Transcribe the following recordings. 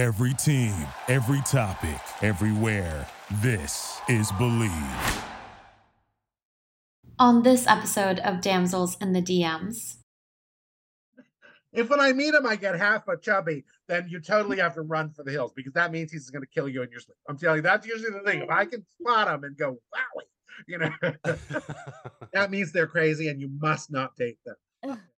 Every team, every topic, everywhere. This is Believe. On this episode of Damsels in the DMs, If when I meet him, I get half a chubby, then you totally have to run for the hills because that means he's going to kill you in your sleep. I'm telling you, that's usually the thing. If I can spot him and go, wow, you know, that means they're crazy and you must not date them.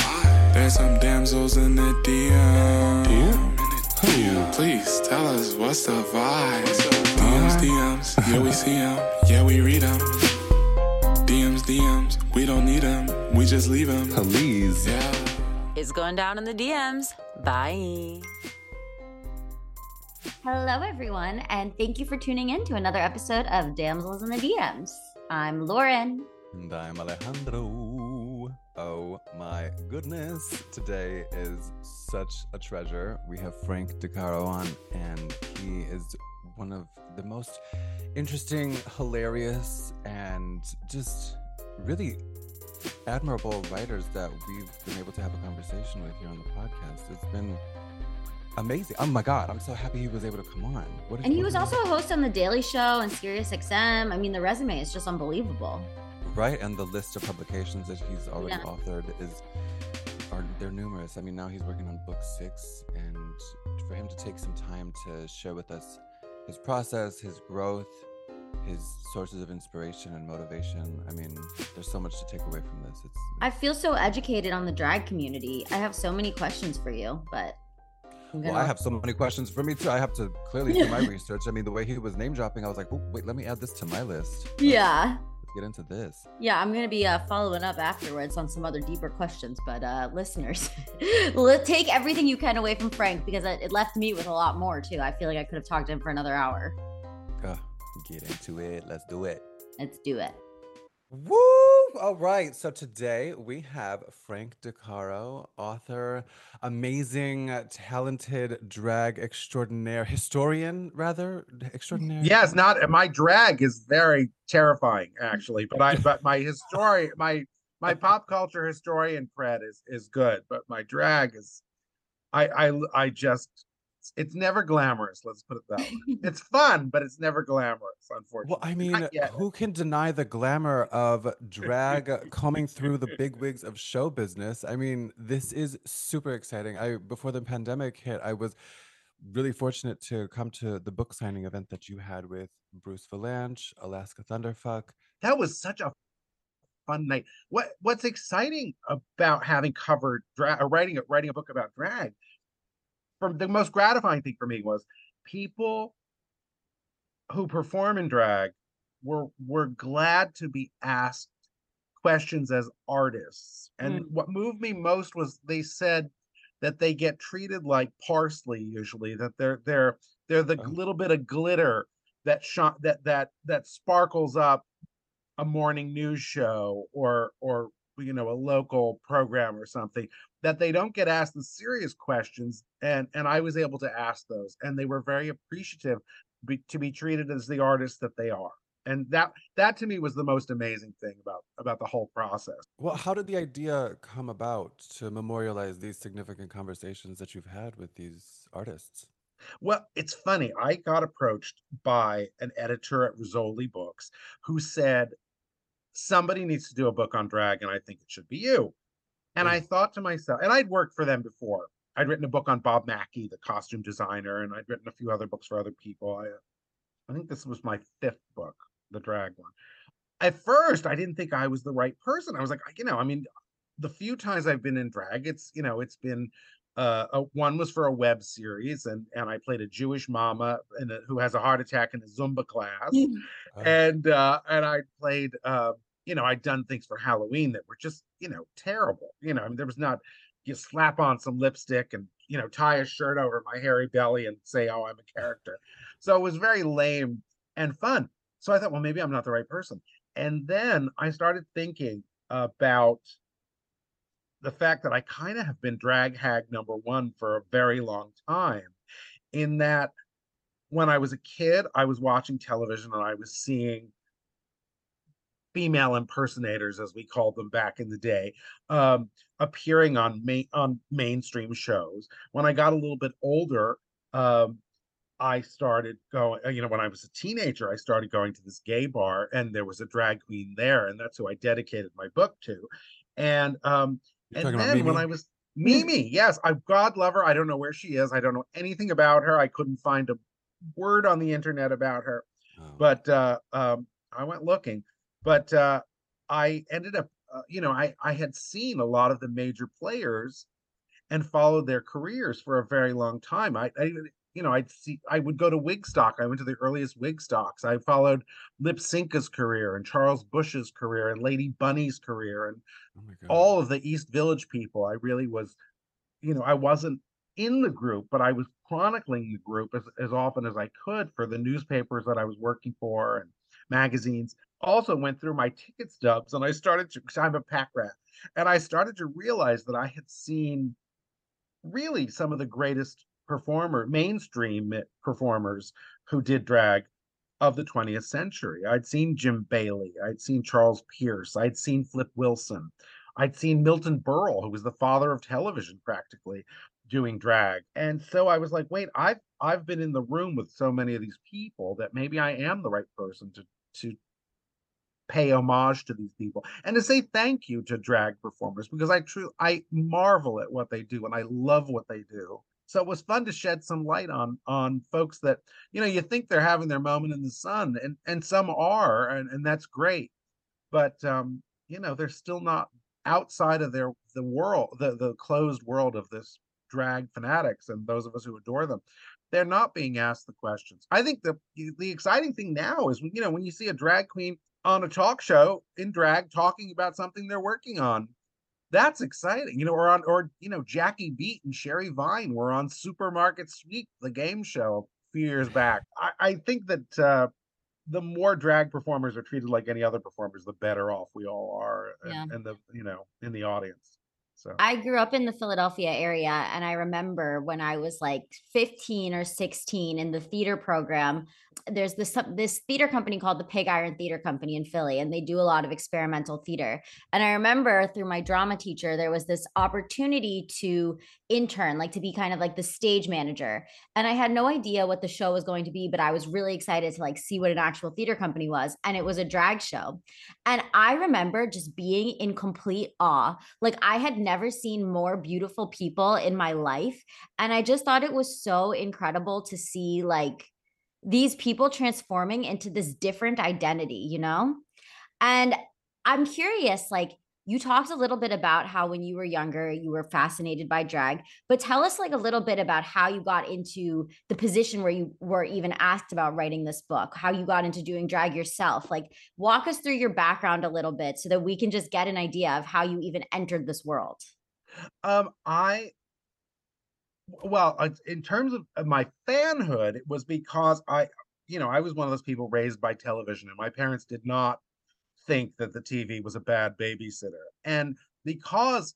There's some damsels in the DM. Who? Please tell us what's the vibe. DMs, DMs. Yeah, we see them. Yeah, we read them. DMs, DMs. We don't need them. We just leave them. Please. Yeah. It's going down in the DMs. Bye. Hello, everyone, and thank you for tuning in to another episode of Damsels in the DMs. I'm Lauren. And I'm Alejandro. Oh my goodness. Today is such a treasure. We have Frank DeCaro on, and he is one of the most interesting, hilarious, and just really admirable writers that we've been able to have a conversation with here on the podcast. It's been amazing. Oh my God. I'm so happy he was able to come on. And he was also a host on The Daily Show and Sirius XM. I mean, the resume is just unbelievable. Right, and the list of publications that he's already Yeah. authored is are they're numerous. I mean, now he's working on book six, and for him to take some time to share with us his process, his growth, his sources of inspiration and motivation. I mean, there's so much to take away from this. It's I feel so educated on the drag community. I have so many questions for you, but well, I have so many questions for me too. I have to clearly do my research. I mean, the way he was name dropping, I was like, wait, let me add this to my list. Yeah. Let's get into this. Yeah, I'm gonna be uh, following up afterwards on some other deeper questions. But uh, listeners, take everything you can away from Frank because it, it left me with a lot more too. I feel like I could have talked to him for another hour. Ugh, get into it. Let's do it. Let's do it. Woo! All right. So today we have Frank DeCaro, author, amazing, uh, talented drag extraordinaire, historian, rather extraordinaire. Yes, not my drag is very terrifying actually, but I but my history my my pop culture historian cred is is good, but my drag is I I I just it's never glamorous, let's put it that way. It's fun, but it's never glamorous, unfortunately. Well, I mean, who can deny the glamour of drag coming through the big wigs of show business? I mean, this is super exciting. I before the pandemic hit, I was really fortunate to come to the book signing event that you had with Bruce Vilanch, Alaska Thunderfuck. that was such a fun night. What what's exciting about having covered drag, or uh, writing writing a book about drag? From the most gratifying thing for me was people who perform in drag were were glad to be asked questions as artists. And hmm. what moved me most was they said that they get treated like parsley usually, that they're they're they're the Oh. little bit of glitter that shot that that that sparkles up a morning news show or or you know a local program or something that they don't get asked the serious questions and and I was able to ask those and they were very appreciative be, to be treated as the artists that they are and that that to me was the most amazing thing about about the whole process Well, how did the idea come about to memorialize these significant conversations that you've had with these artists? Well, it's funny. I got approached by an editor at Rizzoli Books who said, somebody needs to do a book on drag, and I think it should be you. And I thought to myself, and I'd worked for them before. I'd written a book on Bob Mackie, the costume designer, and I'd written a few other books for other people. I, I think this was my fifth book, the drag one. At first, I didn't think I was the right person. I was like, you know, I mean, the few times I've been in drag, it's you know, it's been uh, a, one was for a web series, and and I played a Jewish mama and who has a heart attack in a Zumba class, Oh, and uh, and I played, uh, you know, I'd done things for Halloween that were just you know terrible. You know, I mean, there was not you slap on some lipstick and you know tie a shirt over my hairy belly and say, "Oh, I'm a character." So it was very lame and fun. So I thought, well, maybe I'm not the right person. And then I started thinking about the fact that I kind of have been drag hag number one for a very long time, in that when I was a kid, I was watching television and I was seeing female impersonators, as we called them back in the day, um, appearing on main on mainstream shows. When I got a little bit older, um, I started going. You know, when I was a teenager, I started going to this gay bar, and there was a drag queen there, and that's who I dedicated my book to. And um, You're and then when I was Mimi, yes, I God love her. I don't know where she is. I don't know anything about her. I couldn't find a word on the internet about her Oh. but uh, um, I went looking. But uh, I ended up, uh, you know, I I had seen a lot of the major players and followed their careers for a very long time. I, I you know, I'd see, I would go to Wigstock. I went to the earliest Wigstocks. I followed Lypsinka's career and Charles Busch's career and Lady Bunny's career and oh all of the East Village people. I really was, you know, I wasn't in the group, but I was chronicling the group as, as often as I could for the newspapers that I was working for and magazines. Also went through my ticket stubs and I started to, because I'm a pack rat, and I started to realize that I had seen really some of the greatest performer, mainstream performers who did drag of the 20th century. I'd seen Jim Bailey, I'd seen Charles Pierce, I'd seen Flip Wilson, I'd seen Milton Berle, who was the father of television practically, doing drag. And so I was like, wait, I've I've been in the room with so many of these people that maybe I am the right person to to pay homage to these people and to say thank you to drag performers because I truly I marvel at what they do and I love what they do. So it was fun to shed some light on on folks that you know you think they're having their moment in the sun and and some are and, and that's great but um you know they're still not outside of their the world the the closed world of this drag fanatics and those of us who adore them they're not being asked the questions. I think the the exciting thing now is when you know when you see a drag queen on a talk show in drag talking about something they're working on that's exciting you know or on or you know jackie beat and sherry vine were on supermarket sweep the game show a few years back. I, I think that uh the more drag performers are treated like any other performers the better off we all are and, Yeah. and the you know in the audience so I grew up in the Philadelphia area, and I remember when I was like 15 or 16 in the theater program. There's this this theater company called the Pig Iron Theater Company in Philly, and they do a lot of experimental theater. And I remember through my drama teacher, there was this opportunity to intern, like to be kind of like the stage manager. And I had no idea what the show was going to be, but I was really excited to like see what an actual theater company was, and it was a drag show. And I remember just being in complete awe like I had never seen more beautiful people in my life. And I just thought it was so incredible to see like these people transforming into this different identity, you know? And I'm curious, like, you talked a little bit about how when you were younger, you were fascinated by drag, but tell us like a little bit about how you got into the position where you were even asked about writing this book, how you got into doing drag yourself. Like, walk us through your background a little bit so that we can just get an idea of how you even entered this world. um i well uh, in terms of of my fanhood it was because i you know i was one of those people raised by television and my parents did not think that the tv was a bad babysitter. And because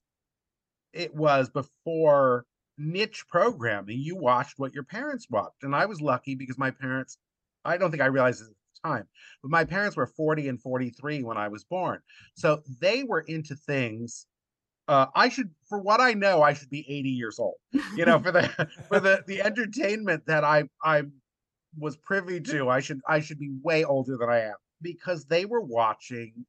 it was before niche programming you watched what your parents watched. And i was lucky because my parents i don't think i realized it at the time but my parents were 40 and 43 when i was born. So they were into things uh, I should, for what I know, I should be 80 years old. You know, for the for the the entertainment that I I was privy to, I should I should be way older than I am because they were watching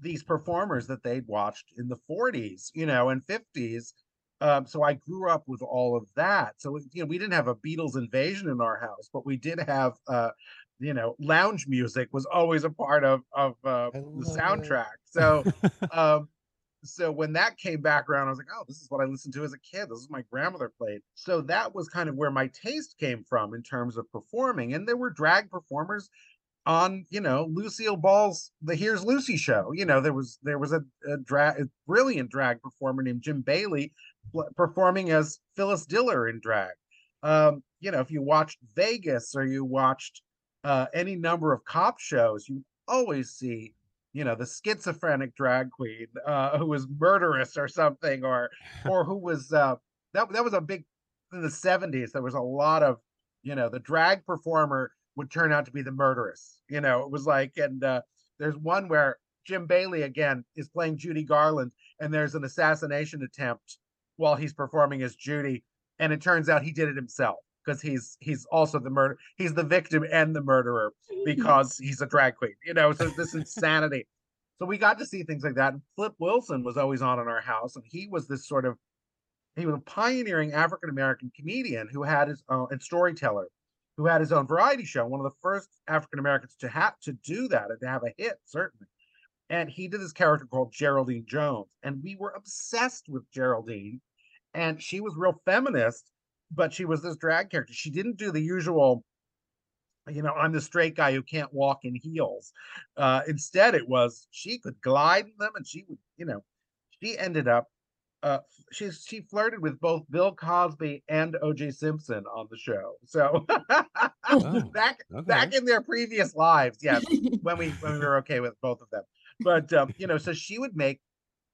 these performers that they'd watched in the 40s, you know, and 50s. Um, so I grew up with all of that. So you know, we didn't have a Beatles invasion in our house, but we did have uh, you know, lounge music was always a part of of uh, the love it. soundtrack. So um so when that came back around, I was like, oh, this is what I listened to as a kid. This is my grandmother played. So that was kind of where my taste came from in terms of performing. And there were drag performers on, you know, Lucille Ball's The Here's Lucy show. You know, there was there was a, a drag a brilliant drag performer named Jim Bailey performing as Phyllis Diller in drag. Um, you know, if you watched Vegas or you watched uh, any number of cop shows, you always see, you know, the schizophrenic drag queen uh, who was murderous or something, or or who was uh, that that was a big in the seventies. There was a lot of, you know, the drag performer would turn out to be the murderess. You know, it was like, and uh, there's one where Jim Bailey again is playing Judy Garland, and there's an assassination attempt while he's performing as Judy, and it turns out he did it himself because he's he's also the murder he's the victim and the murderer mm. because he's a drag queen you know so this insanity. So we got to see things like that and flip wilson was always on in our house and he was this sort of he was a pioneering african american comedian who had his own and storyteller who had his own variety show one of the first african americans to have to do that and to have a hit certainly. And he did this character called geraldine jones and we were obsessed with geraldine and she was real feminist but she was this drag character. She didn't do the usual, you know, I'm the straight guy who can't walk in heels. Uh, instead, it was she could glide in them, and she would, you know, she ended up. Uh, she she flirted with both Bill Cosby and O.J. Simpson on the show. So Oh, back okay. back in their previous lives, yes, when we when we were okay with both of them. But um, you know, so she would make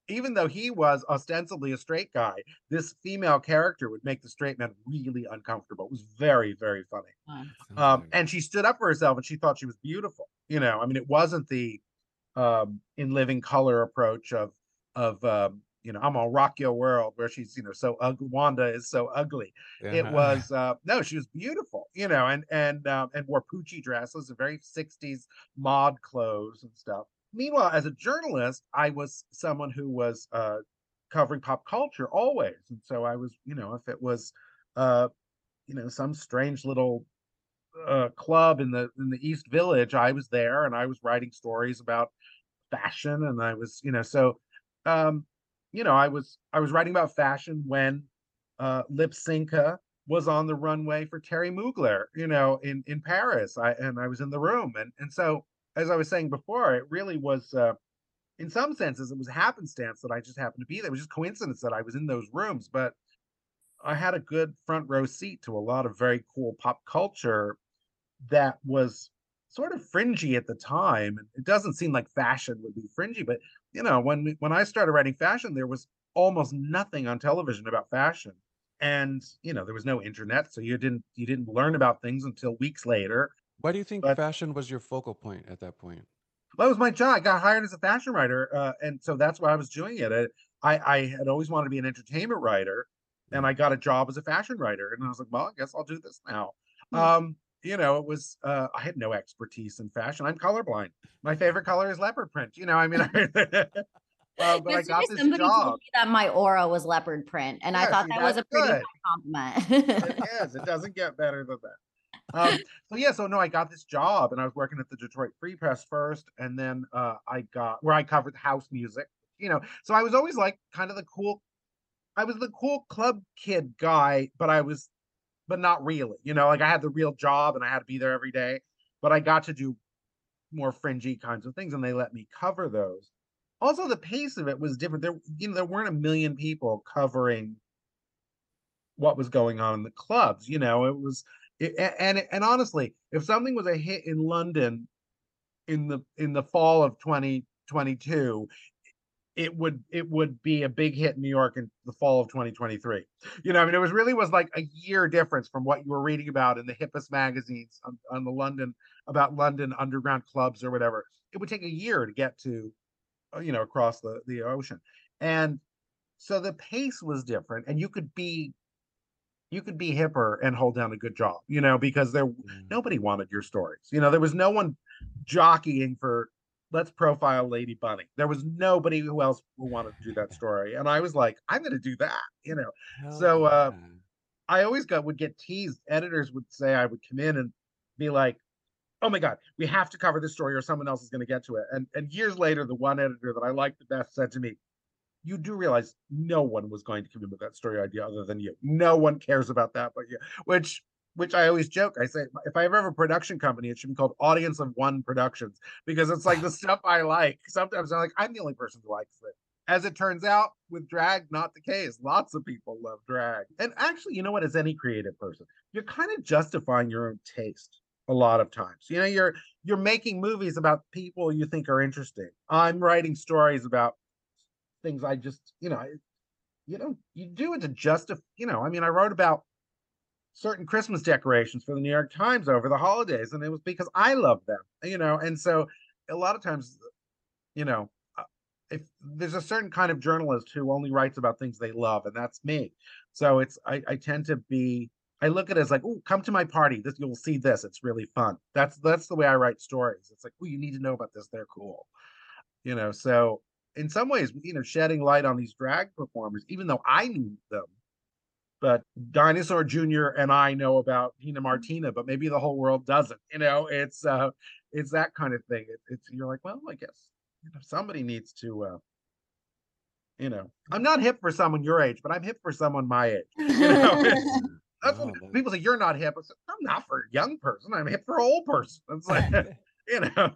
even though he was ostensibly a straight guy, this female character would make the straight man really uncomfortable. It was very, very funny. Sounds Um, and she stood up for herself and she thought she was beautiful. You know, I mean, it wasn't the um, in living color approach of of um, you know, I'm gonna rock your world where she's you know so ugly. Wanda is so ugly. It was uh, no, she was beautiful. You know, and and um, and wore Pucci dresses, and very '60s mod clothes and stuff. Meanwhile, as a journalist, I was someone who was uh, covering pop culture always, and so I was, you know, if it was, uh, you know, some strange little uh, club in the in the East Village, I was there, and I was writing stories about fashion, and I was, you know, so, um, you know, I was I was writing about fashion when uh, Lypsinka was on the runway for Thierry Mugler, you know, in in Paris. I and I was in the room, and and so as I was saying before, it really was. Uh, in some senses, it was happenstance that I just happened to be there. It was just coincidence that I was in those rooms, but I had a good front row seat to a lot of very cool pop culture that was sort of fringy at the time. It doesn't seem like fashion would be fringy, but you know, when when I started writing fashion, there was almost nothing on television about fashion. And you know, there was no internet, so you didn't you didn't learn about things until weeks later. Why do you think but- fashion was your focal point at that point? Well, that was my job. I got hired as a fashion writer, uh, and so that's why I was doing it. I, I I had always wanted to be an entertainment writer, and I got a job as a fashion writer, and I was like, well, I guess I'll do this now. Um, you know, it was uh, I had no expertise in fashion. I'm colorblind. My favorite color is leopard print. You know, I mean, uh, but I got this somebody told job. me that my aura was leopard print, and I thought that was a pretty good. compliment. it is. It doesn't get better than that. Um, so yeah, so no, I got this job, and I was working at the Detroit Free Press first, and then uh, I got where I covered house music. You know, so I was always like kind of the cool. I was the cool club kid guy, but I was, but not really. You know, like I had the real job, and I had to be there every day. But I got to do more fringy kinds of things, and they let me cover those. Also, the pace of it was different. There, you know, there weren't a million people covering what was going on in the clubs. You know, it was it, and and honestly, if something was a hit in London in the in the fall of 2022, it would it would be a big hit in New York in the fall of 2023. You know, I mean, it was really was like a year difference from what you were reading about in the hippest magazines on, on the London about London underground clubs or whatever. It would take a year to get to, uh, you know, across the the ocean, and so the pace was different, and you could be you could be hipper and hold down a good job, you know, because there Mm. nobody wanted your stories. You know, there was no one jockeying for let's profile Lady Bunny. There was nobody who else who wanted to do that story. And I was like, I'm gonna do that, you know. Hell So, uh, yeah. I always got would get teased. Editors would say I would come in and be like, "Oh my god, we have to cover this story, or someone else is going to get to it." And and years later, the one editor that I liked the best said to me, "You do realize no one was going to come in with that story idea other than you. No one cares about that but you." Which which I always joke. I say, if I ever have a production company, it should be called Audience of One Productions because it's like the stuff I like. Sometimes I'm like, I'm the only person who likes it. as it turns out, with drag, not the case. Lots of people love drag. And actually, you know what? As any creative person, you're kind of justifying your own taste a lot of times. You know, you're you're making movies about people you think are interesting. I'm writing stories about things I just, you know, you know, you do it to justify, you know, I mean, I wrote about certain Christmas decorations for the New York Times over the holidays, and it was because I love them, you know, and so a lot of times, you know, uh, if there's a certain kind of journalist who only writes about things they love, and that's me. So it's I, I tend to be I look at it as like, oh, come to my party. This you'll see this. It's really fun. That's that's the way I write stories. It's like, oh, you need to know about this. They're cool. You know, so in some ways, you know, shedding light on these drag performers, even though I knew them, but Dinosaur Jr. and I know about Tina Martina, but maybe the whole world doesn't. You know, it's uh it's that kind of thing. It, it's you're like, well, I guess you know, somebody needs to uh you know, I'm not hip for someone your age, but I'm hip for someone my age. You know, that's Oh, what people say. You're not hip. I say, I'm not for a young person. I'm hip for an old person. It's like, you know.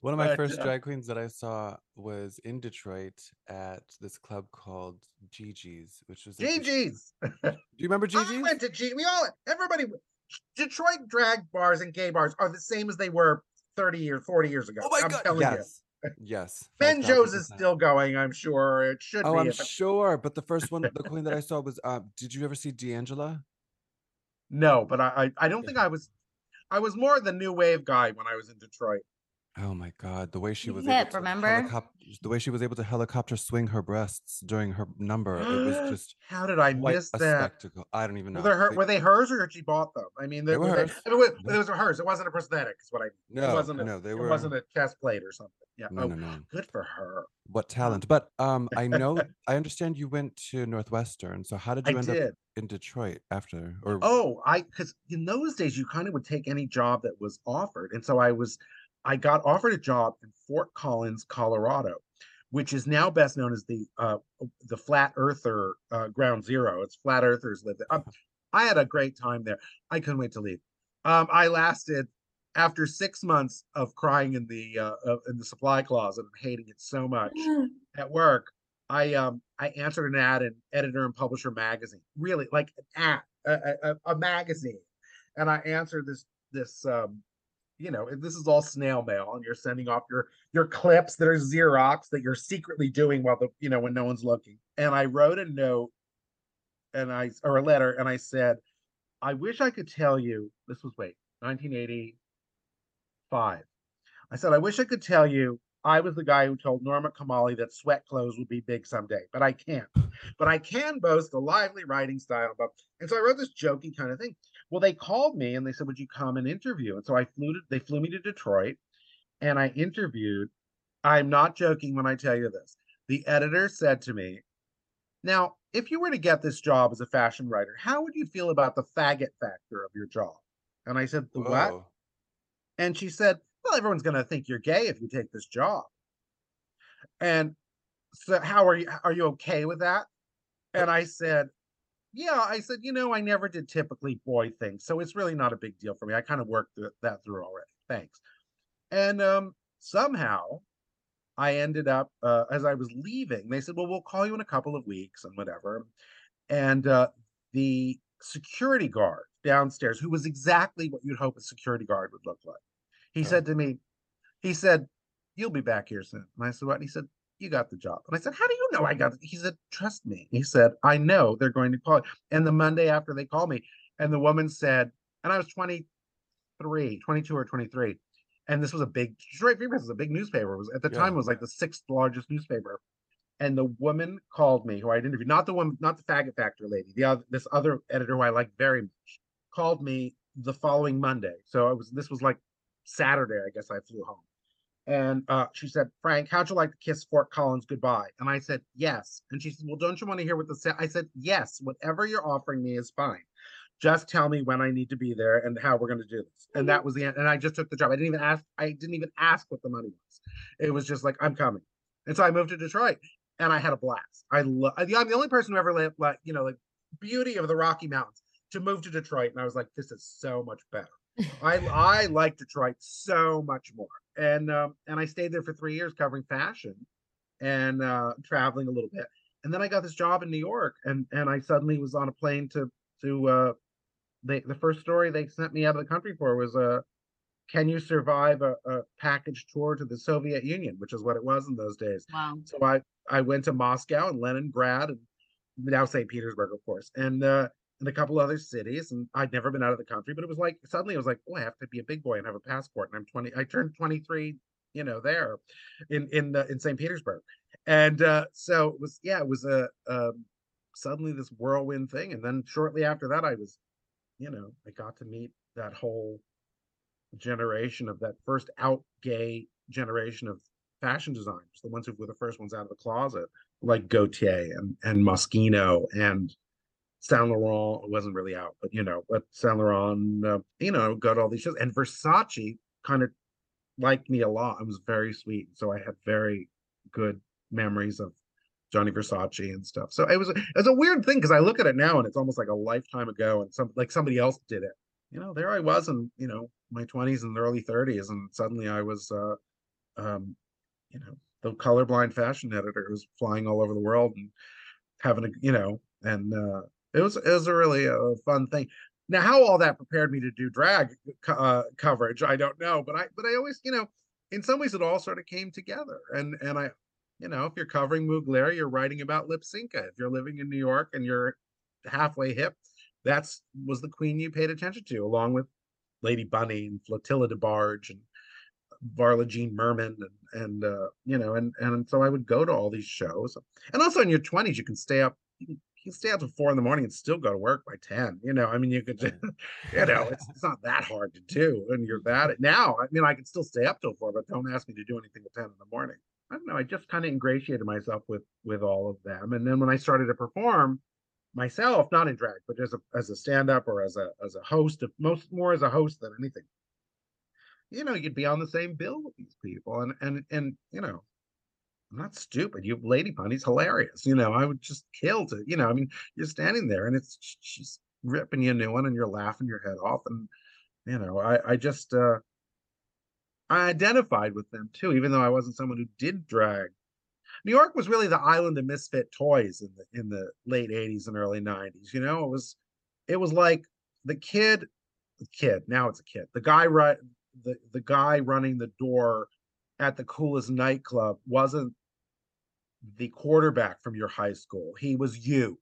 One of my But, first uh, drag queens that I saw was in Detroit at this club called Gigi's, which was like GG's. Do you remember I Gigi's? went to G. We all, everybody, Detroit drag bars and gay bars are the same as they were 30 years, 40 years ago. Oh my I'm god! telling Yes, yes. you. Menjo's is 1000%. still going, I'm sure. It should Oh, be. I'm if sure. But the first one, the queen that I saw was. Uh, did you ever see D'Angela? no, but I, I, I don't think I was, I was more the new wave guy when I was in Detroit. Oh my god, the way she was Hip, able to remember? helicop- the way she was able to helicopter swing her breasts during her number, it was just How did I miss a that? spectacle. I don't even know. Were, they her, They- were they hers or did she bought them? I mean, They they, were were they, hers. it was, No. it was hers. It wasn't a prosthetic, is what I mean. no, it wasn't a, no, they it were. wasn't a chest plate or something. Yeah. no, oh, no, no. good for her. What talent? But um, I know, I understand you went to Northwestern. So how did I you end did. up in Detroit after? Or Oh, I because in those days you kind of would take any job that was offered, and so I was, I got offered a job in Fort Collins, Colorado, which is now best known as the uh the Flat Earther uh, Ground Zero. It's flat earthers live there. Um, I had a great time there. I couldn't wait to leave. Um, I lasted after six months of crying in the uh, in the supply closet and hating it so much at work. I um I answered an ad in Editor and Publisher magazine, really like an ad, a, a, a magazine, and I answered this this um you know this is all snail mail, and you're sending off your your clips that are Xerox that you're secretly doing while the you know when no one's looking. And I wrote a note, and I or a letter, and I said, I wish I could tell you this was wait 1985. I said I wish I could tell you I was the guy who told Norma Kamali that sweat clothes would be big someday, but I can't. But I can boast a lively writing style. But and so I wrote this jokey kind of thing. Well, they called me and they said, "Would you come and interview?" And so I flew to. They flew me to Detroit, and I interviewed. I'm not joking when I tell you this. The editor said to me, "Now, if you were to get this job as a fashion writer, how would you feel about the faggot factor of your job?" And I said, "The what?" And she said, Well, everyone's going to think you're gay if you take this job. And so, how are you? Are you okay with that? And I said, Yeah. I said, You know, I never did typically boy things. So it's really not a big deal for me. I kind of worked th- that through already. Thanks. And um, somehow I ended up, uh, as I was leaving, they said, Well, we'll call you in a couple of weeks and whatever. And uh, the security guard downstairs, who was exactly what you'd hope a security guard would look like, he Oh. said to me, he said, You'll be back here soon. And I said, What? And he said, You got the job. And I said, How do you know I got it? He said, Trust me. He said, I know they're going to call you. And the Monday after they called me, and the woman said, and I was 23, 22 or 23. And this was a big Detroit Free Press was a big newspaper. It was at the Yeah, time it was like the sixth largest newspaper. And the woman called me, who I'd interviewed, not the woman, not the faggot factor lady, the other this other editor who I like very much, called me the following Monday. So it was this was like Saturday, I guess I flew home. And uh, she said, Frank, how'd you like to kiss Fort Collins goodbye? And I said, yes. And she said, well, don't you want to hear what the sa-? I said, yes, whatever you're offering me is fine. Just tell me when I need to be there and how we're going to do this. And that was the end. And I just took the job. I didn't even ask. I didn't even ask what the money was. It was just like, I'm coming. And so I moved to Detroit and I had a blast. I love, I'm the only person who ever lived like, you know, like beauty of the Rocky Mountains to move to Detroit. And I was like, this is so much better. I I like Detroit so much more. And um, and I stayed there for three years covering fashion. and uh, traveling a little bit. And then I got this job in New York, and and I suddenly was on a plane to to. Uh, they the first story they sent me out of the country for was uh, can you survive a, a package tour to the Soviet Union, which is what it was in those days. Wow. So I I went to Moscow and Leningrad and now St. Petersburg, of course, and uh, and a couple other cities. And I'd never been out of the country, but it was like suddenly it was like, oh, I have to be a big boy and have a passport. And I'm 20. I turned 23, you know, there in in uh, in St. Petersburg, and uh, so it was yeah, it was a um, suddenly this whirlwind thing. And then shortly after that, I was, you know, I got to meet that whole generation of that first out gay generation of fashion designers, the ones who were the first ones out of the closet, like Gaultier and and Moschino and Saint Laurent wasn't really out, but you know, but Saint Laurent, uh, you know, got all these shows, and Versace kind of liked me a lot. It was very sweet, so I had very good memories of Gianni Versace and stuff. So it was it was a weird thing because I look at it now and it's almost like a lifetime ago, and some like somebody else did it. You know, there I was in you know my twenties and early thirties, and suddenly I was, uh, um, you know, the colorblind fashion editor who was flying all over the world and having a you know, and uh, it was it was a really uh, fun thing. Now, how all that prepared me to do drag uh, coverage, I don't know, but I but I always, you know, in some ways, it all sort of came together, and and I, you know, if you're covering Mugler, you're writing about Lypsinka. If you're living in New York and you're halfway hip, that's was the queen you paid attention to, along with Lady Bunny and Flotilla DeBarge and Varla Jean Merman and and uh, you know and and so I would go to all these shows, and also in your twenties you can stay up. You can, can stay up till four in the morning and still go to work by 10 you know i mean you could just, mm. you know it's, it's not that hard to do and you're that now i mean i can still stay up till four but don't ask me to do anything at 10 in the morning. I don't know i just kind of ingratiated myself with with all of them and then when i started to perform myself not in drag but as a as a stand-up or as a as a host of most more as a host than anything you know you'd be on the same bill with these people and and and you know I'm not stupid. You Lady Bunny's hilarious. You know, I would just kill to, you know, I mean, you're standing there and it's she's ripping you a new one and you're laughing your head off. And, you know, I, I just uh I identified with them too, even though I wasn't someone who did drag. New York was really the island of misfit toys in the in the late 80s and early 90s. You know, it was it was like the kid, the kid, now it's a kid, the guy right the, the guy running the door at the coolest nightclub wasn't the quarterback from your high school. He was you.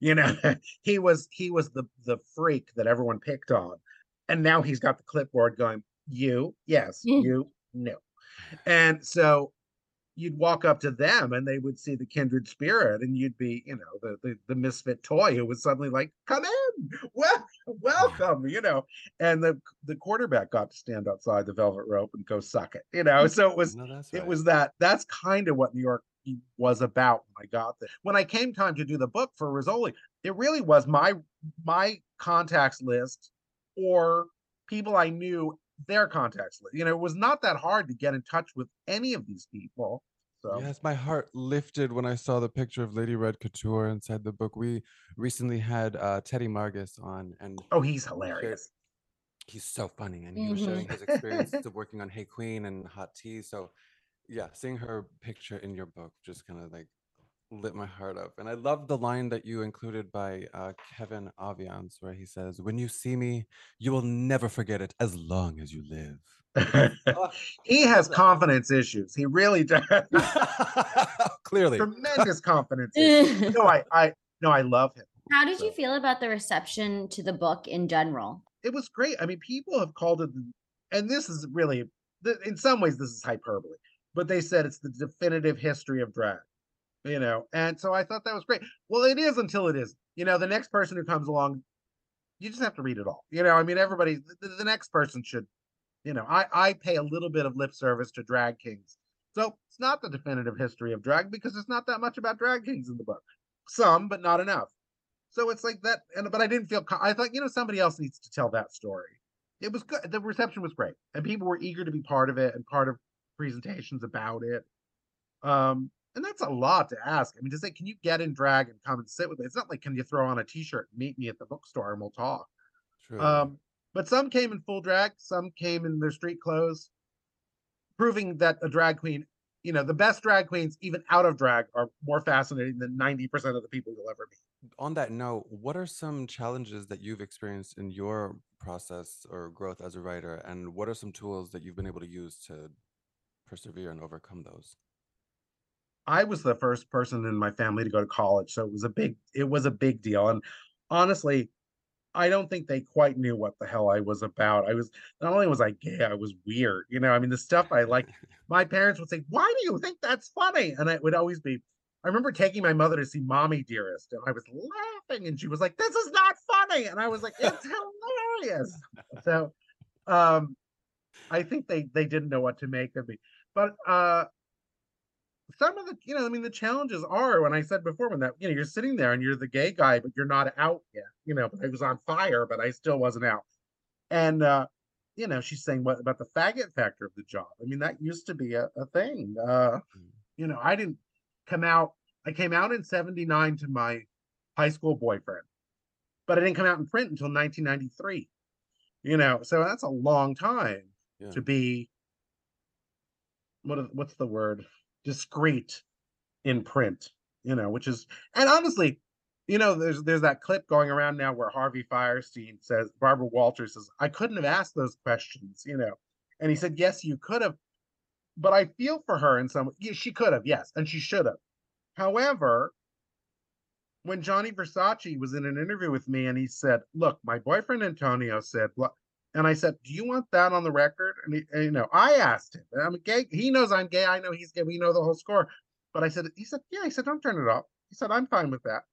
You know, mm-hmm. he was he was the the freak that everyone picked on. And now he's got the clipboard going, you, yes, you, no. And so you'd walk up to them and they would see the kindred spirit and you'd be, you know, the the, the misfit toy who was suddenly like, come in, well, welcome, you know. And the the quarterback got to stand outside the velvet rope and go suck it, you know. So it was No, that's it was that that's kind of what New York was about when I got there. When I came time to do the book for Rizzoli, it really was my my contacts list or people I knew their contacts list. You know, it was not that hard to get in touch with any of these people. So Yes, my heart lifted when I saw the picture of Lady Red Couture inside the book. We recently had uh, Teddy Margus on, and oh, he's hilarious. he's so funny, and he was sharing his experiences of working on Hey Qween and Hot Tea. So, yeah, seeing her picture in your book just kind of like lit my heart up. And I love the line that you included by uh, Kevin Aviance, where he says, "When you see me, you will never forget it as long as you live." He has confidence issues. He really does. Clearly, Tremendous confidence issues. No, I I no, I love him. How did you feel about the reception to the book in general? it was great. I mean, people have called it, and this is really, in some ways, this is hyperbole, but they said it's the definitive history of drag, you know. And so I thought that was great. Well, it is until it isn't. You know, the next person who comes along, you just have to read it all. You know, I mean, everybody, the, the next person should, you know, I I pay a little bit of lip service to drag kings, so it's not the definitive history of drag because there's not that much about drag kings in the book. Some, but not enough. So it's like that, and but I didn't feel. I thought you know somebody else needs to tell that story. It was good. The reception was great, and people were eager to be part of it and part of presentations about it. Um, and that's a lot to ask. I mean, to say, can you get in drag and come and sit with me? It's not like can you throw on a t-shirt meet me at the bookstore and we'll talk. True. Um, but some came in full drag, some came in their street clothes, proving that a drag queen you know, the best drag queens, even out of drag, are more fascinating than 90% of the people you'll ever meet. On that note, what are some challenges that you've experienced in your process or growth as a writer? And what are some tools that you've been able to use to persevere and overcome those? I was the first person in my family to go to college, so it was a big it was a big deal. And honestly, I don't think they quite knew what the hell I was about. I was not only was I gay, I was weird. You know, I mean, the stuff I like, my parents would say, Why do you think that's funny? And it would always be, I remember taking my mother to see Mommy Dearest, and I was laughing, and she was like, This is not funny. And I was like, It's hilarious. So um I think they they didn't know what to make of me. But uh some of the you know i mean the challenges are when i said before when that you know you're sitting there and you're the gay guy but you're not out yet you know but i was on fire but i still wasn't out. And uh you know she's saying what about the faggot factor of the job? I mean that used to be a, a thing uh you know i didn't come out i came out in 79 to my high school boyfriend but i didn't come out in print until 1993 you know so that's a long time Yeah. to be what what's the word? Discreet in print you know which is and honestly you know there's there's that clip going around now where harvey fierstein says barbara walters says i couldn't have asked those questions you know and he said yes you could have but i feel for her in some yeah, she could have yes and she should have. However when gianni versace was in an interview with me and he said look my boyfriend antonio said blah, and I said, "Do you want that on the record?" And, he, and, you know, I asked him. I'm gay. He knows I'm gay. I know he's gay. We know the whole score. But I said, he said, "Yeah." He said, "Don't turn it off." He said, "I'm fine with that."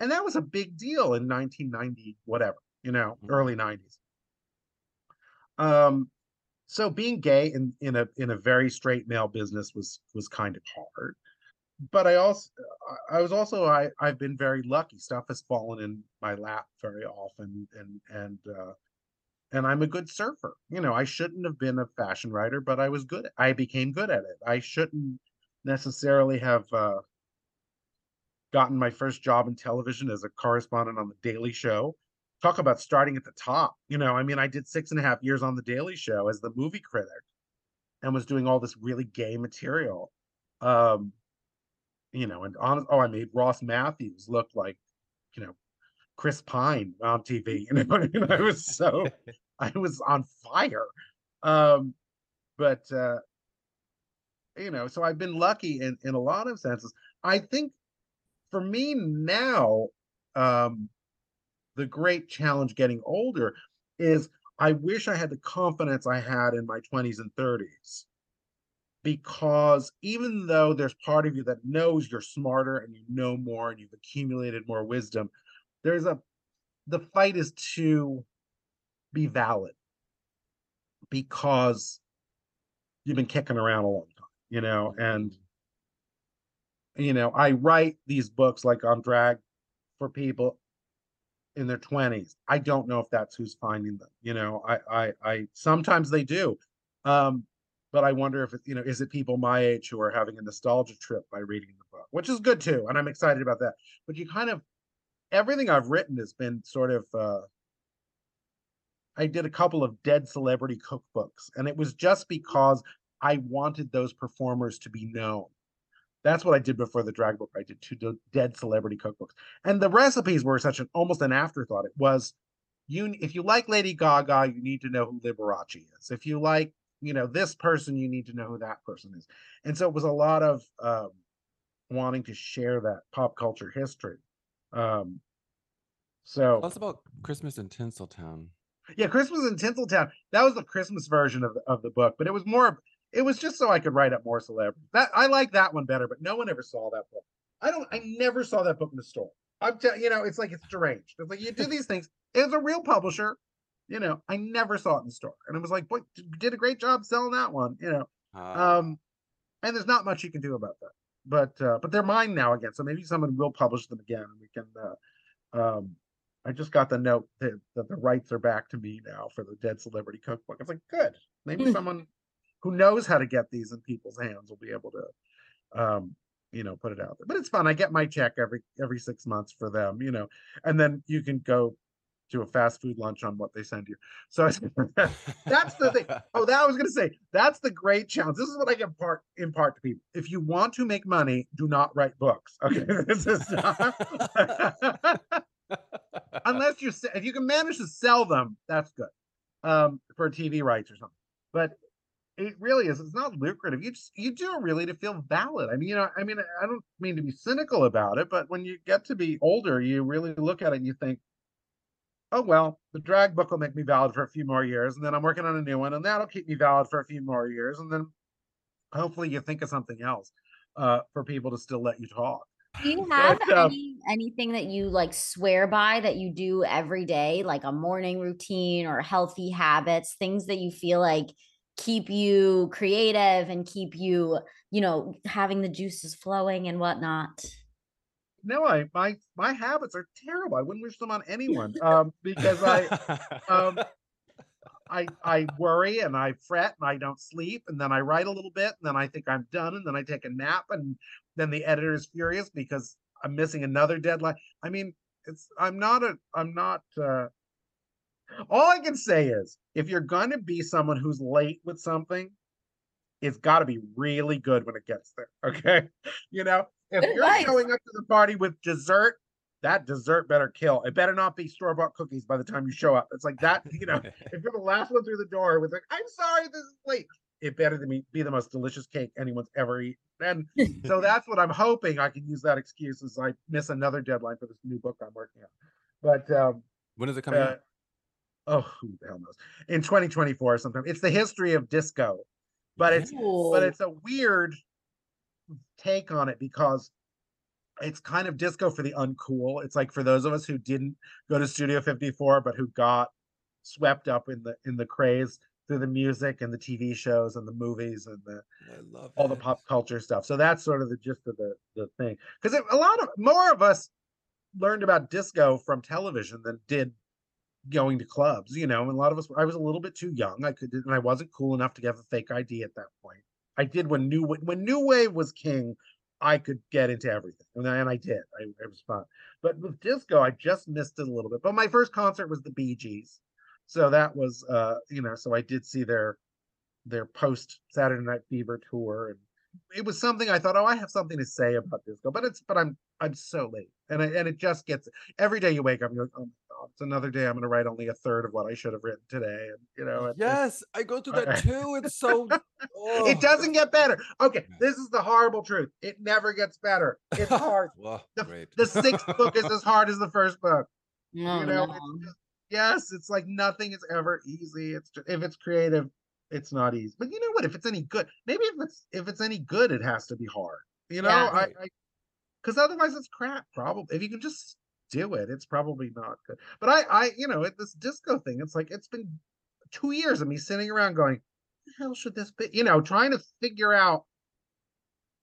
And that was a big deal in 1990, whatever, you know, Mhm. early 90s. Um, so being gay in in a in a very straight male business was was kind of hard. But I also I I was also I I've been very lucky. Stuff has fallen in my lap very often, and and uh, and I'm a good surfer. You know, I shouldn't have been a fashion writer, but I was good. I became good at it. I shouldn't necessarily have uh, gotten my first job in television as a correspondent on the Daily Show. Talk about starting at the top. You know, I mean, I did six and a half years on the Daily Show as the movie critic, and was doing all this really gay material. Um, you know, and on oh, I made Ross Mathews look like, you know, Chris Pine on TV. You know, and I was so I was on fire. Um, but uh, you know, so I've been lucky in in a lot of senses. I think for me now, um, the great challenge getting older is I wish I had the confidence I had in my 20s and 30s. Because even though there's part of you that knows you're smarter and you know more and you've accumulated more wisdom, there's a the fight is to be valid because you've been kicking around a long time, you know, and you know, I write these books like on drag for people in their 20s. I don't know if that's who's finding them. You know, I I I sometimes they do. Um, but I wonder if it, you know, is it people my age who are having a nostalgia trip by reading the book, which is good too, and I'm excited about that. But you kind of everything I've written has been sort of uh I did a couple of dead celebrity cookbooks, and it was just because I wanted those performers to be known. That's what I did before the drag book. I did two dead celebrity cookbooks, and the recipes were such an almost an afterthought. It was you if you like Lady Gaga, you need to know who Liberace is. If you like, you know, this person, you need to know who that person is. And so it was a lot of um, wanting to share that pop culture history. Um, so us about Christmas in Tinseltown. yeah, Christmas in Tinseltown. That was the Christmas version of the, of the book, but it was more. It was just so I could write up more celebrities. That I like that one better, but no one ever saw that book. I don't. I never saw that book in the store. I'm tell you know, it's like it's deranged. It's like you do these things. It's a real publisher. You know, I never saw it in the store, and it was like, boy, you did a great job selling that one. You know, Ah, um, and there's not much you can do about that. But uh, but they're mine now again, so maybe someone will publish them again, and we can. Uh, um, I just got the note that, that the rights are back to me now for the Dead Celebrity Cookbook. I was like, good. Maybe someone who knows how to get these in people's hands will be able to, um, you know, put it out there. But it's fun. I get my check every every six months for them, you know, and then you can go to a fast food lunch on what they send you. So that's the thing. Oh, that I was gonna say. That's the great challenge. This is what I can part impart to people. If you want to make money, do not write books. Okay, this is not. Unless you if you can manage to sell them, that's good. Um, for TV rights or something. But it really is. It's not lucrative. You just you do it really to feel valid. I mean, you know, I mean, I don't mean to be cynical about it, but when you get to be older, you really look at it and you think, oh well, the drag book will make me valid for a few more years, and then I'm working on a new one, and that'll keep me valid for a few more years, and then hopefully you think of something else uh, for people to still let you talk. Do you have But, any anything that you like swear by that you do every day, like a morning routine or healthy habits, things that you feel like keep you creative and keep you, you know, having the juices flowing and whatnot? No, I my my habits are terrible. I wouldn't wish them on anyone um, because I um, I I worry and I fret and I don't sleep and then I write a little bit and then I think I'm done and then I take a nap and then the editor is furious because I'm missing another deadline. I mean, it's I'm not a I'm not uh all I can say is if you're gonna be someone who's late with something, it's gotta be really good when it gets there. Okay. You know, if Good you're advice. showing up to the party with dessert, that dessert better kill. It better not be store-bought cookies by the time you show up. It's like that, you know, if you're the last one through the door with like, I'm sorry, this is late. It better to be, be the most delicious cake anyone's ever eaten. And so that's what I'm hoping I can use that excuse as I miss another deadline for this new book I'm working on. But um when is it coming uh, out? oh who the hell knows. In 2024 sometime. It's the history of disco. But it's but it's a weird take on it because it's kind of disco for the uncool. It's like for those of us who didn't go to Studio 54 but who got swept up in the in the craze through the music and the TV shows and the movies and the I love all the pop culture stuff. So that's sort of the gist of the the thing. Because a lot of more of us learned about disco from television than did going to clubs. You know, and a lot of us. I was a little bit too young. I could, and I wasn't cool enough to have a fake ID at that point. I did when new when new wave was king. I could get into everything, and I, and I did. I, it was fun. But with disco, I just missed it a little bit. But my first concert was the Bee Gees, so that was, uh, you know, so I did see their their post Saturday Night Fever tour, and it was something I thought, oh, I have something to say about disco. But it's, but I'm I'm so late, and I, and it just gets every day you wake up, you're like, oh my god, it's another day. I'm going to write only a third of what I should have written today, and you know, it, Yes, I go through that too. It's so. oh. it doesn't get better. Okay, this is the horrible truth. It never gets better. It's hard. Well, The, great. the sixth book is as hard as the first book. Oh, you know, no. it's just- yes, it's like nothing is ever easy. It's ju- if it's creative, it's not easy. But you know what? If it's any good, maybe if it's if it's any good, it has to be hard. You know, Yeah. I, I because otherwise it's crap. Probably if you can just do it, it's probably not good. But I, I, you know, this disco thing, it's like it's been two years of me sitting around going, "The hell should this be?" You know, trying to figure out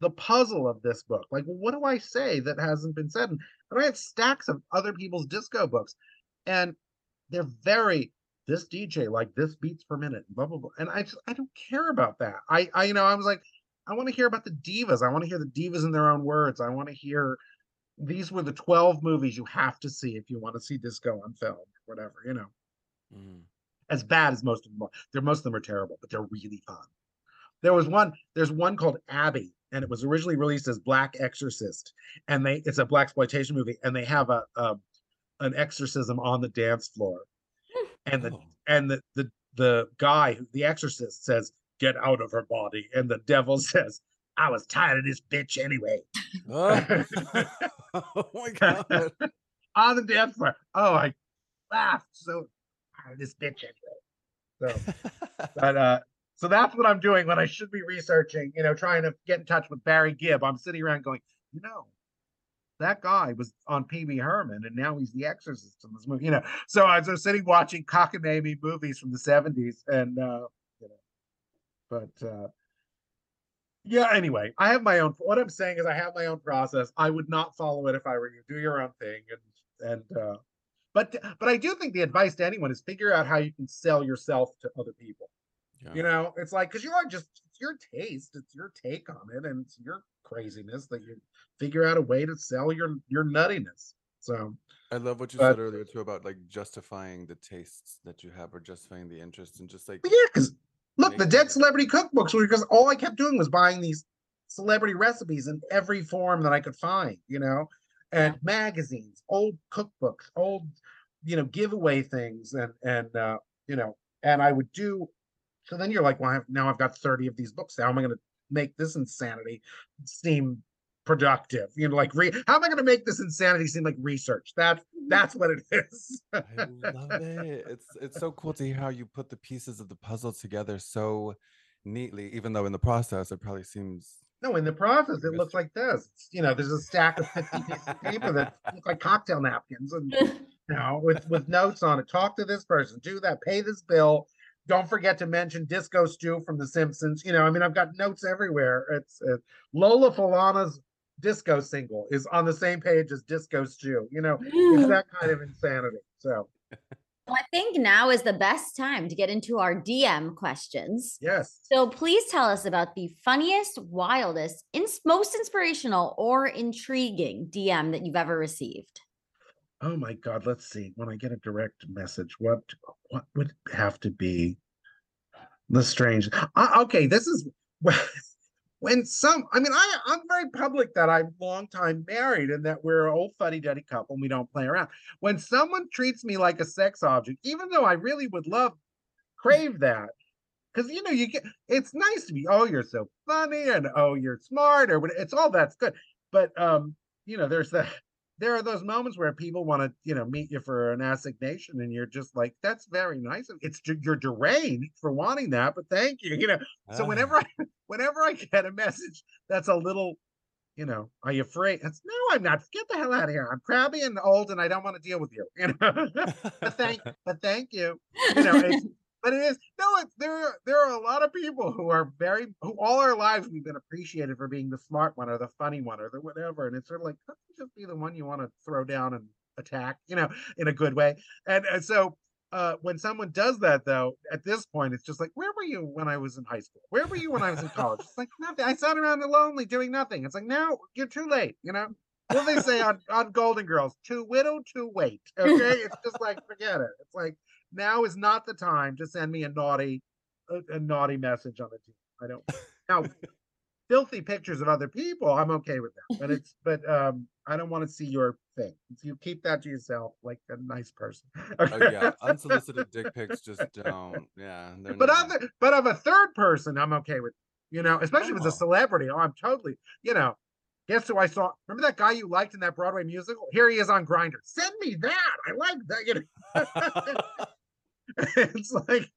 the puzzle of this book. Like, what do I say that hasn't been said? And, and I have stacks of other people's disco books, and they're very this DJ like this beats per minute, blah blah blah. And I just I don't care about that. I I you know I was like I want to hear about the divas. I want to hear the divas in their own words. I want to hear these were the 12 movies you have to see if you want to see disco on film, whatever, you know. Mhm. As bad as most of them are. They're most of them are terrible, but they're really fun. There was one, there's one called Abby, and it was originally released as Black Exorcist. And they it's a black exploitation movie, and they have a, a an exorcism on the dance floor. And the Oh. and the the the guy, the exorcist, says, "Get out of her body," and the devil says, "I was tired of this bitch anyway." Oh. oh my god. on the dance floor. Oh, I laughed so tired of this bitch anyway. So, but uh, so that's what I'm doing when I should be researching. You know, trying to get in touch with Barry Gibb. I'm sitting around going, you know. That guy was on Pee Wee Herman, and now he's the Exorcist in this movie. You know, so I was sitting watching cockamamie movies from the '70s, and uh, but uh, yeah. Anyway, I have my own. What I'm saying is, I have my own process. I would not follow it if I were you. Do your own thing, and and uh, but but I do think the advice to anyone is figure out how you can sell yourself to other people. Yeah. You know, it's like because you are just it's your taste, it's your take on it, and it's your craziness that you figure out a way to sell your your nuttiness. So I love what you But- said earlier too about like justifying the tastes that you have or justifying the interest and just like yeah, because look, the dead celebrity cookbooks were because all I kept doing was buying these celebrity recipes in every form that I could find, you know, and magazines, old cookbooks, old, you know, giveaway things, and and uh, you know, and I would do. So then you're like, well, I've, now I've got thirty of these books. How am I going to make this insanity seem productive? You know, like re- how am I going to make this insanity seem like research? That's that's what it is. I love it. It's it's so cool to hear how you put the pieces of the puzzle together so neatly, even though in the process it probably seems No, in the process, it looks like this. It's, you know, there's a stack of 50 pieces of paper that look like cocktail napkins and, you know, with, with notes on it. Talk to this person, do that, pay this bill. Don't forget to mention Disco Stew from The Simpsons. You know, I mean, I've got notes everywhere. It's uh, Lola Falana's disco single is on the same page as Disco Stew. You know, it's that kind of insanity. So, I think now is the best time to get into our DM questions. yes. So please tell us about the funniest, wildest, ins- most inspirational, or intriguing DM that you've ever received. Oh my God, let's see. When I get a direct message, what what would have to be the strange? Uh, okay, this is when some. I mean, I I'm very public that I'm long time married and that we're an old fuddy duddy couple and we don't play around. When someone treats me like a sex object, even though I really would love crave that. Because you know you get it's nice to be oh you're so funny and oh you're smart or it's all that's good but um you know there's that there are those moments where people want to, you know, meet you for an assignation, and you're just like, "That's very nice. It's you're deranged for wanting that, but thank you." You know. So Ah. whenever I, whenever I get a message that's a little, you know, are you afraid? It's no, I'm not. Get the hell out of here. I'm crabby and old, and I don't want to deal with you. You know. but thank, but thank you. You know. It's, but it is no. It's there. Are, there are a lot of people who are very who all our lives we've been appreciated for being the smart one or the funny one or the whatever, and it's sort of like just be the one you want to throw down and attack, you know, in a good way. And, and so uh, when someone does that, though, at this point, it's just like, where were you when I was in high school? Where were you when I was in college? It's like nothing. I sat around lonely doing nothing. It's like now you're too late. You know. What do they say on on Golden Girls? Too widow, too wait. Okay, it's just like forget it. It's like now is not the time to send me a naughty a, a naughty message on the team. I don't now filthy pictures of other people. I'm okay with that, but it's but um I don't want to see your thing. You keep that to yourself, like a nice person. Oh yeah, unsolicited dick pics just don't. Yeah, but other but of a third person, I'm okay with. You know, especially if it's Oh. a celebrity. Oh, I'm totally. You know, guess who I saw? Remember that guy you liked in that Broadway musical? Here he is on Grindr. Send me that. I like that. You know, it's like.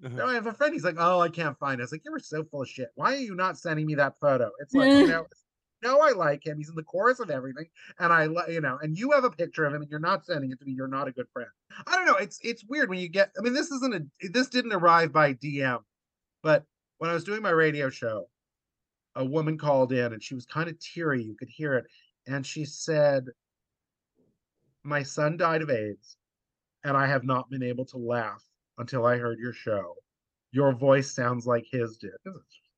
No, I have a friend. He's like, "Oh, I can't find it." I was like, "You were so full of shit. Why are you not sending me that photo?" It's like, you know, no, I like him. He's in the chorus of everything, and I, li- you know, and you have a picture of him, and you're not sending it to me. You're not a good friend. I don't know. It's it's weird when you get. I mean, this isn't a. This didn't arrive by DM, but when I was doing my radio show, a woman called in, and she was kind of teary. You could hear it, and she said, "My son died of AIDS, and I have not been able to laugh until I heard your show. Your voice sounds like his did.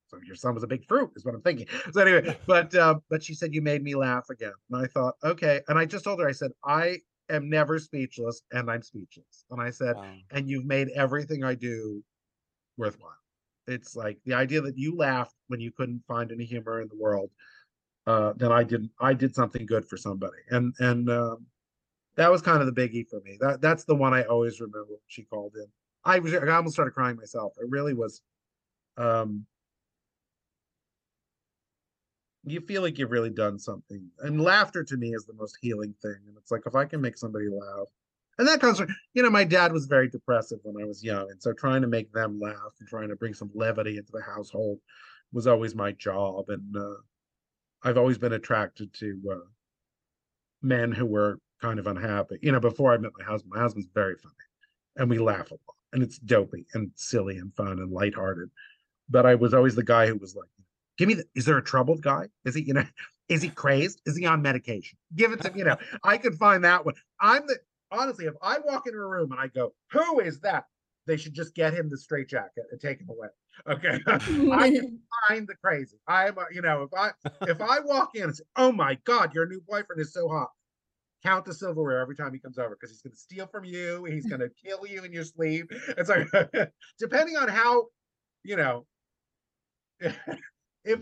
So your son was a big fruit, is what I'm thinking. So anyway, but um, but she said you made me laugh again, and I thought, okay. And I just told her, I said, I am never speechless, and I'm speechless. And I said, Wow. and you've made everything I do worthwhile. It's like the idea that you laughed when you couldn't find any humor in the world. Uh, then I didn't. I did something good for somebody, and and um, that was kind of the biggie for me. That that's the one I always remember. When she called in. I was. I almost started crying myself. It really was. Um, you feel like you've really done something, and laughter to me is the most healing thing. And it's like if I can make somebody laugh, and that comes from you know my dad was very depressive when I was young, and so trying to make them laugh and trying to bring some levity into the household was always my job. And uh, I've always been attracted to uh, men who were kind of unhappy. You know, before I met my husband, my husband's very funny, and we laugh a lot, and it's dopey and silly and fun and lighthearted. But I was always the guy who was like, "Give me the. Is there a troubled guy? Is he, you know, is he crazed? Is he on medication? Give it to me, you know. I could find that one. I'm the honestly, if I walk into a room and I go, "Who is that?" They should just get him the straitjacket and take him away. Okay, I can find the crazy. I'm, you know, if I if I walk in and say, "Oh my God, your new boyfriend is so hot," count the silverware every time he comes over because he's going to steal from you. He's going to kill you in your sleep. It's like depending on how, you know, if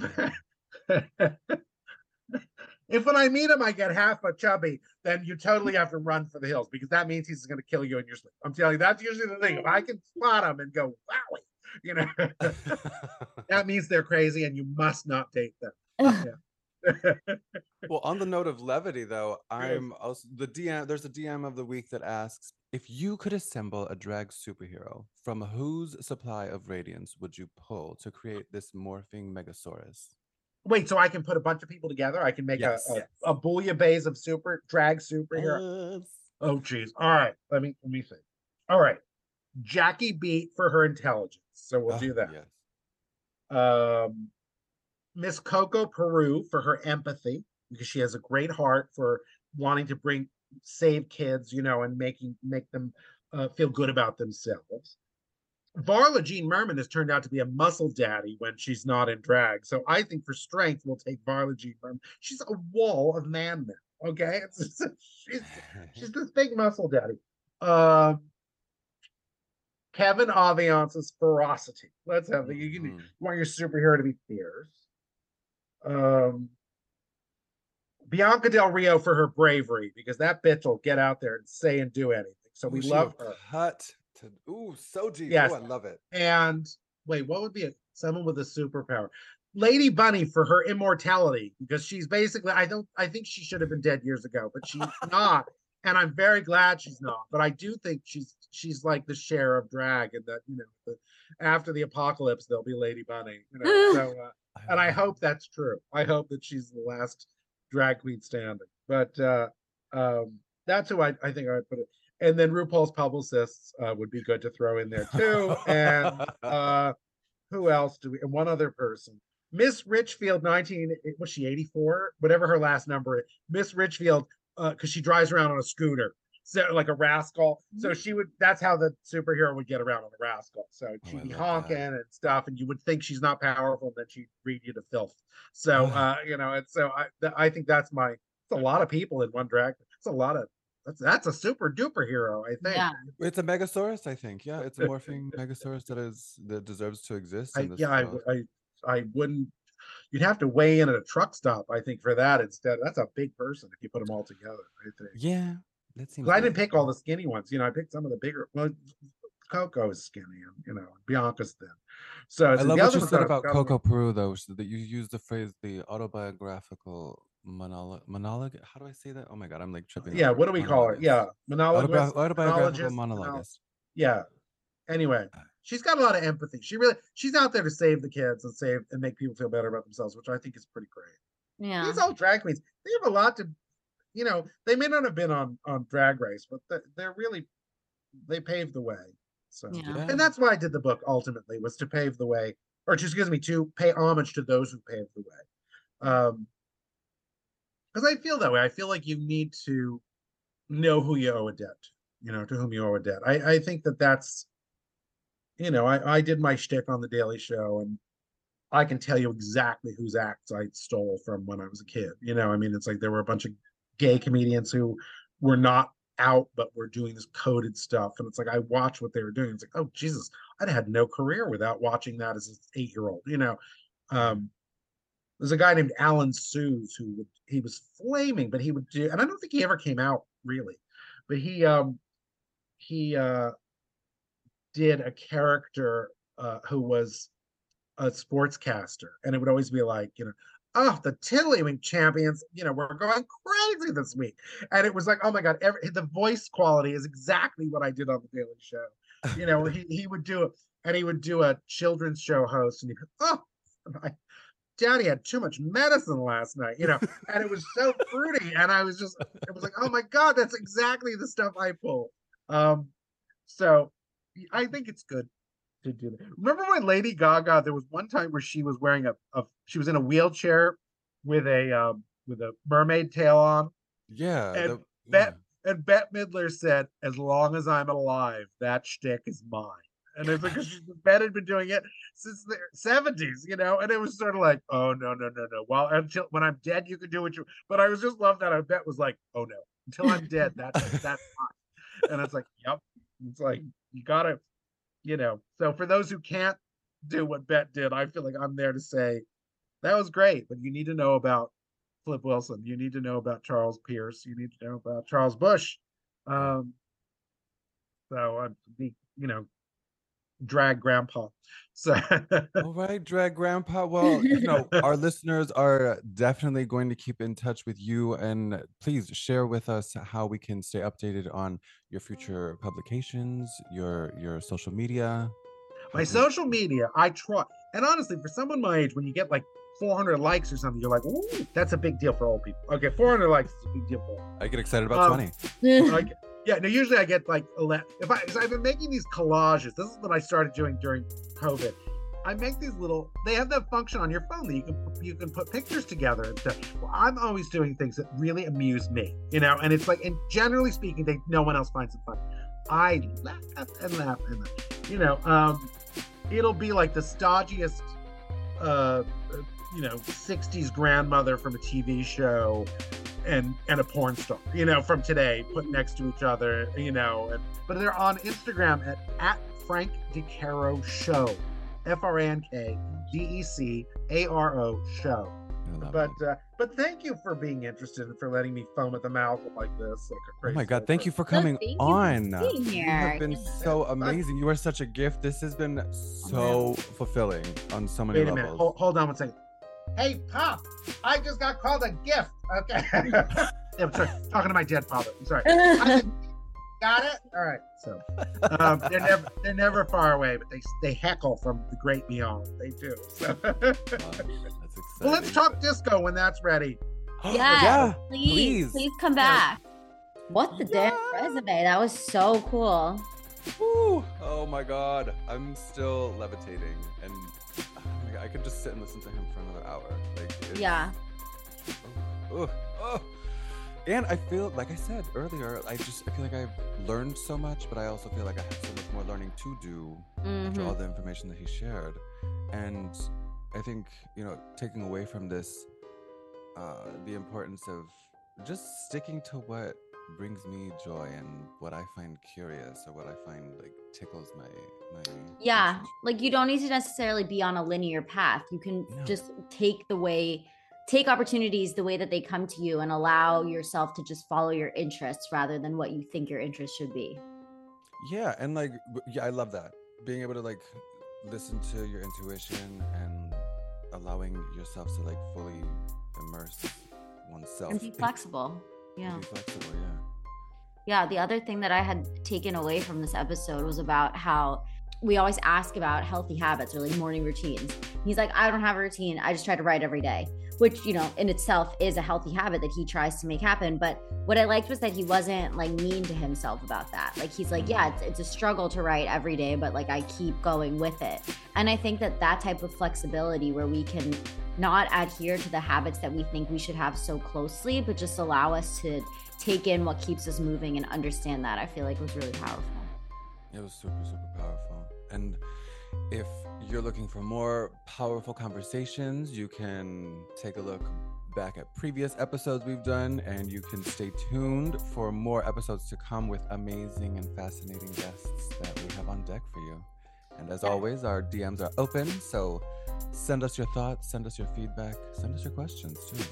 if when I meet him I get half a chubby, then you totally have to run for the hills because that means he's going to kill you in your sleep. I'm telling you, that's usually the thing. If I can spot him and go, wow, you know, that means they're crazy and you must not date them. Yeah. well, on the note of levity, though, I'm also the DM. There's a DM of the week that asks if you could assemble a drag superhero from whose supply of radiance would you pull to create this morphing megasaurus? Wait, so I can put a bunch of people together? I can make Yes. a, a, Yes. a bouillabaisse of super drag superhero. Oh geez. All right. Let me let me think. All right. Jackie beat for her intelligence. So we'll Ah, do that. Yes. Um Miss Coco Peru for her empathy, because she has a great heart for wanting to bring save kids, you know, and making make them uh, feel good about themselves. Varla Jean Merman has turned out to be a muscle daddy when she's not in drag. So I think for strength, we'll take Varla Jean Merman. She's a wall of man now. Okay. Just, she's she's this big muscle daddy. Um Kevin Aviance's ferocity. Let's have the you, Mhm. you want your superhero to be fierce. Um Bianca Del Rio for her bravery, because that bitch will get out there and say and do anything. So we Ooh, love her. Cut to ooh, so deep. Yes. Oh, I love it. And wait, what would be a someone with a superpower? Lady Bunny for her immortality, because she's basically I don't I think she should have been dead years ago, but she's not. And I'm very glad she's not. But I do think she's she's like the Cher of drag, and that you know, the, after the apocalypse, there'll be Lady Bunny. You know, so uh, and I hope that's true. I hope that she's the last drag queen standing. But uh, um, that's who I, I think I would put it. And then RuPaul's publicists uh, would be good to throw in there too. and uh, who else do we? And one other person, Miss Richfield, nineteen was she eighty four? Whatever her last number is. Miss Richfield, because she drives around on a scooter. So like a rascal. So she would that's how the superhero would get around on a rascal. So Oh, she'd I be love that. honking and stuff, and you would think she's not powerful, and then she'd read you to filth. So uh, you know, and so I th- I think that's my it's a lot of people in one drag. It's a lot of that's that's a super duper hero, I think. Yeah. It's a megasaurus, I think. Yeah, it's a morphing megasaurus that is that deserves to exist I, in this yeah, I, world. w- I I wouldn't you'd have to weigh in at a truck stop, I think, for that instead. That's a big person if you put them all together, I think. yeah, that seems. I didn't pick all the skinny ones. You know, I picked some of the bigger. Well, Coco is skinny, and you know, Bianca's thin. So I so love the what other you said about Coco Peru, though, that you used the phrase the autobiographical monologue. Monologue? How do I say that? Oh my god, I'm like tripping. Yeah, what do we call it? Yeah, monologist, Autobi- autobiographical monologuist. Yeah. Anyway, uh, she's got a lot of empathy. She really she's out there to save the kids and save and make people feel better about themselves, which I think is pretty great. Yeah. These old drag queens, they have a lot to, you know, they may not have been on on Drag Race, but they're, they're really they paved the way. So, Yeah. Yeah. and that's why I did the book ultimately was to pave the way, or just excuse me, to pay homage to those who paved the way. Um, because I feel that way. I feel like you need to know who you owe a debt, you know, to whom you owe a debt. I I think that that's, you know, I I did my shtick on the Daily Show and. I can tell you exactly whose acts I stole from when I was a kid. You know, I mean, it's like there were a bunch of gay comedians who were not out, but were doing this coded stuff. And it's like I watched what they were doing. It's like, oh Jesus, I'd had no career without watching that as an eight-year-old. You know, um, there's a guy named Alan Sues who would he was flaming, but he would do, and I don't think he ever came out really, but he um he uh did a character uh who was a sportscaster, and it would always be like, you know, oh, the Tiddlywink champions, you know, we're going crazy this week. And it was like, oh my God, every, the voice quality is exactly what I did on the Daily Show. You know, he, he would do it, and he would do a children's show host, and he would, oh, my daddy had too much medicine last night, you know, and it was so fruity. And I was just, it was like, oh my God, that's exactly the stuff I pull. Um, so I think it's good to do that. Remember when Lady Gaga, there was one time where she was wearing a, a she was in a wheelchair with a um with a mermaid tail on, Yeah. And the- Bette- and Bette Midler said, "As long as I'm alive, that shtick is mine." And it's like, because Bet had been doing it since the 70s, you know? And it was sort of like, oh, no, no, no, no. Well, until when I'm dead, you can do what you, but I was just love that. I Bette was like, oh, no, until I'm dead, that's, that's fine. And it's like, yep. It's like, you gotta, you know. So for those who can't do what Bette did, I feel like I'm there to say, that was great, but you need to know about Flip Wilson. You need to know about Charles Pierce. You need to know about Charles Busch. Um, so I'd be, you know, drag grandpa. So All right, drag grandpa. Well, you know, our listeners are definitely going to keep in touch with you and please share with us how we can stay updated on your future publications, your your social media. my social media, I try. And honestly, for someone my age, when you get like 400 likes or something, you're like, ooh, that's a big deal for old people. Okay, 400 likes is a big deal for old I get excited about Um, 20. like yeah no usually i get like 11 if i i've been making these collages this is what i started doing during covid i make these little they have that function on your phone that you can you can put pictures together and stuff well i'm always doing things that really amuse me you know and it's like and generally speaking they no one else finds it funny i laugh and laugh and laugh. you know um it'll be like the stodgiest uh you know 60s grandmother from a tv show and and a porn star, you know, from today, put next to each other, you know. And, but they're on Instagram at at Frank DeCaro Show, F R A N K D E C A R O Show. But uh, but thank you for being interested and for letting me foam at the mouth like this, like a crazy. Oh my God! Thank you for No, coming thank you for on. being You have been so amazing. You are such a gift. This has been so fulfilling on so many Wait a levels. minute, hold, hold on one second. Hey, Pop, I just got called a gift. Okay. I'm sorry, talking to my dead father. I'm sorry. I Got it. All right. So um, they're never they're never far away, but they they heckle from the great beyond. They do. So. Wow, that's well, let's talk disco when that's ready. Yes, yeah, please, please. please, come back. What the damn resume? That was so cool. Woo. Oh my god, I'm still levitating, and my God, I could just sit and listen to him for another hour. Like, Yeah. Oh, oh. And I feel, like I said earlier, I just I feel like I've learned so much, but I also feel like I have so much more learning to do after all Mhm. the information that he shared. And I think you know, taking away from this, uh, the importance of just sticking to what brings me joy and what I find curious or what I find like tickles my my Yeah, like you don't need to necessarily be on a linear path. You can No. just take the way, take opportunities the way that they come to you and allow yourself to just follow your interests rather than what you think your interests should be. Yeah, and like yeah, I love that. Being able to like listen to your intuition and allowing yourself to like fully immerse oneself And be flexible. Yeah. yeah. Yeah, the other thing that I had taken away from this episode was about how we always ask about healthy habits or like morning routines. He's like, I don't have a routine. I just try to write every day, which, you know, in itself is a healthy habit that he tries to make happen. But what I liked was that he wasn't like mean to himself about that. Like, he's like, yeah, it's, it's a struggle to write every day, but like I keep going with it. And I think that that type of flexibility where we can not adhere to the habits that we think we should have so closely, but just allow us to take in what keeps us moving and understand that, I feel like was really powerful. It was super, super powerful. And if you're looking for more powerful conversations, you can take a look back at previous episodes we've done, and you can stay tuned for more episodes to come with amazing and fascinating guests that we have on deck for you. And as always, our DMs are open, so send us your thoughts, send us your feedback, send us your questions too.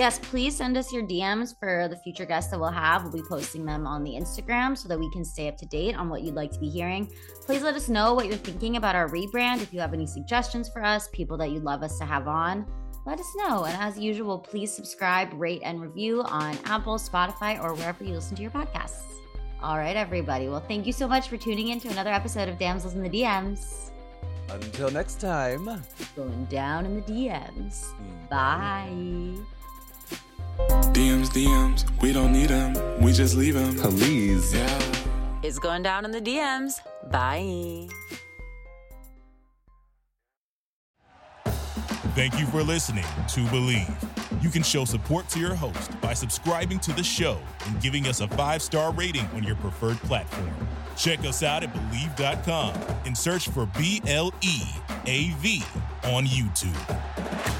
Yes, please send us your DMs for the future guests that we'll have. We'll be posting them on the Instagram so that we can stay up to date on what you'd like to be hearing. Please let us know what you're thinking about our rebrand. If you have any suggestions for us, people that you'd love us to have on, let us know. And as usual, please subscribe, rate, and review on Apple, Spotify, or wherever you listen to your podcasts. All right, everybody. Well, thank you so much for tuning in to another episode of Damsels in the DMs. Until next time. Going down in the DMs. Mm, bye. DMs, DMs, we don't need them, we just leave them. Please. Yeah. It's going down in the DMs. Bye. Thank you for listening to Bleav. You can show support to your host by subscribing to the show and giving us a five star rating on your preferred platform. Check us out at Bleav.com and search for B L E A V on YouTube.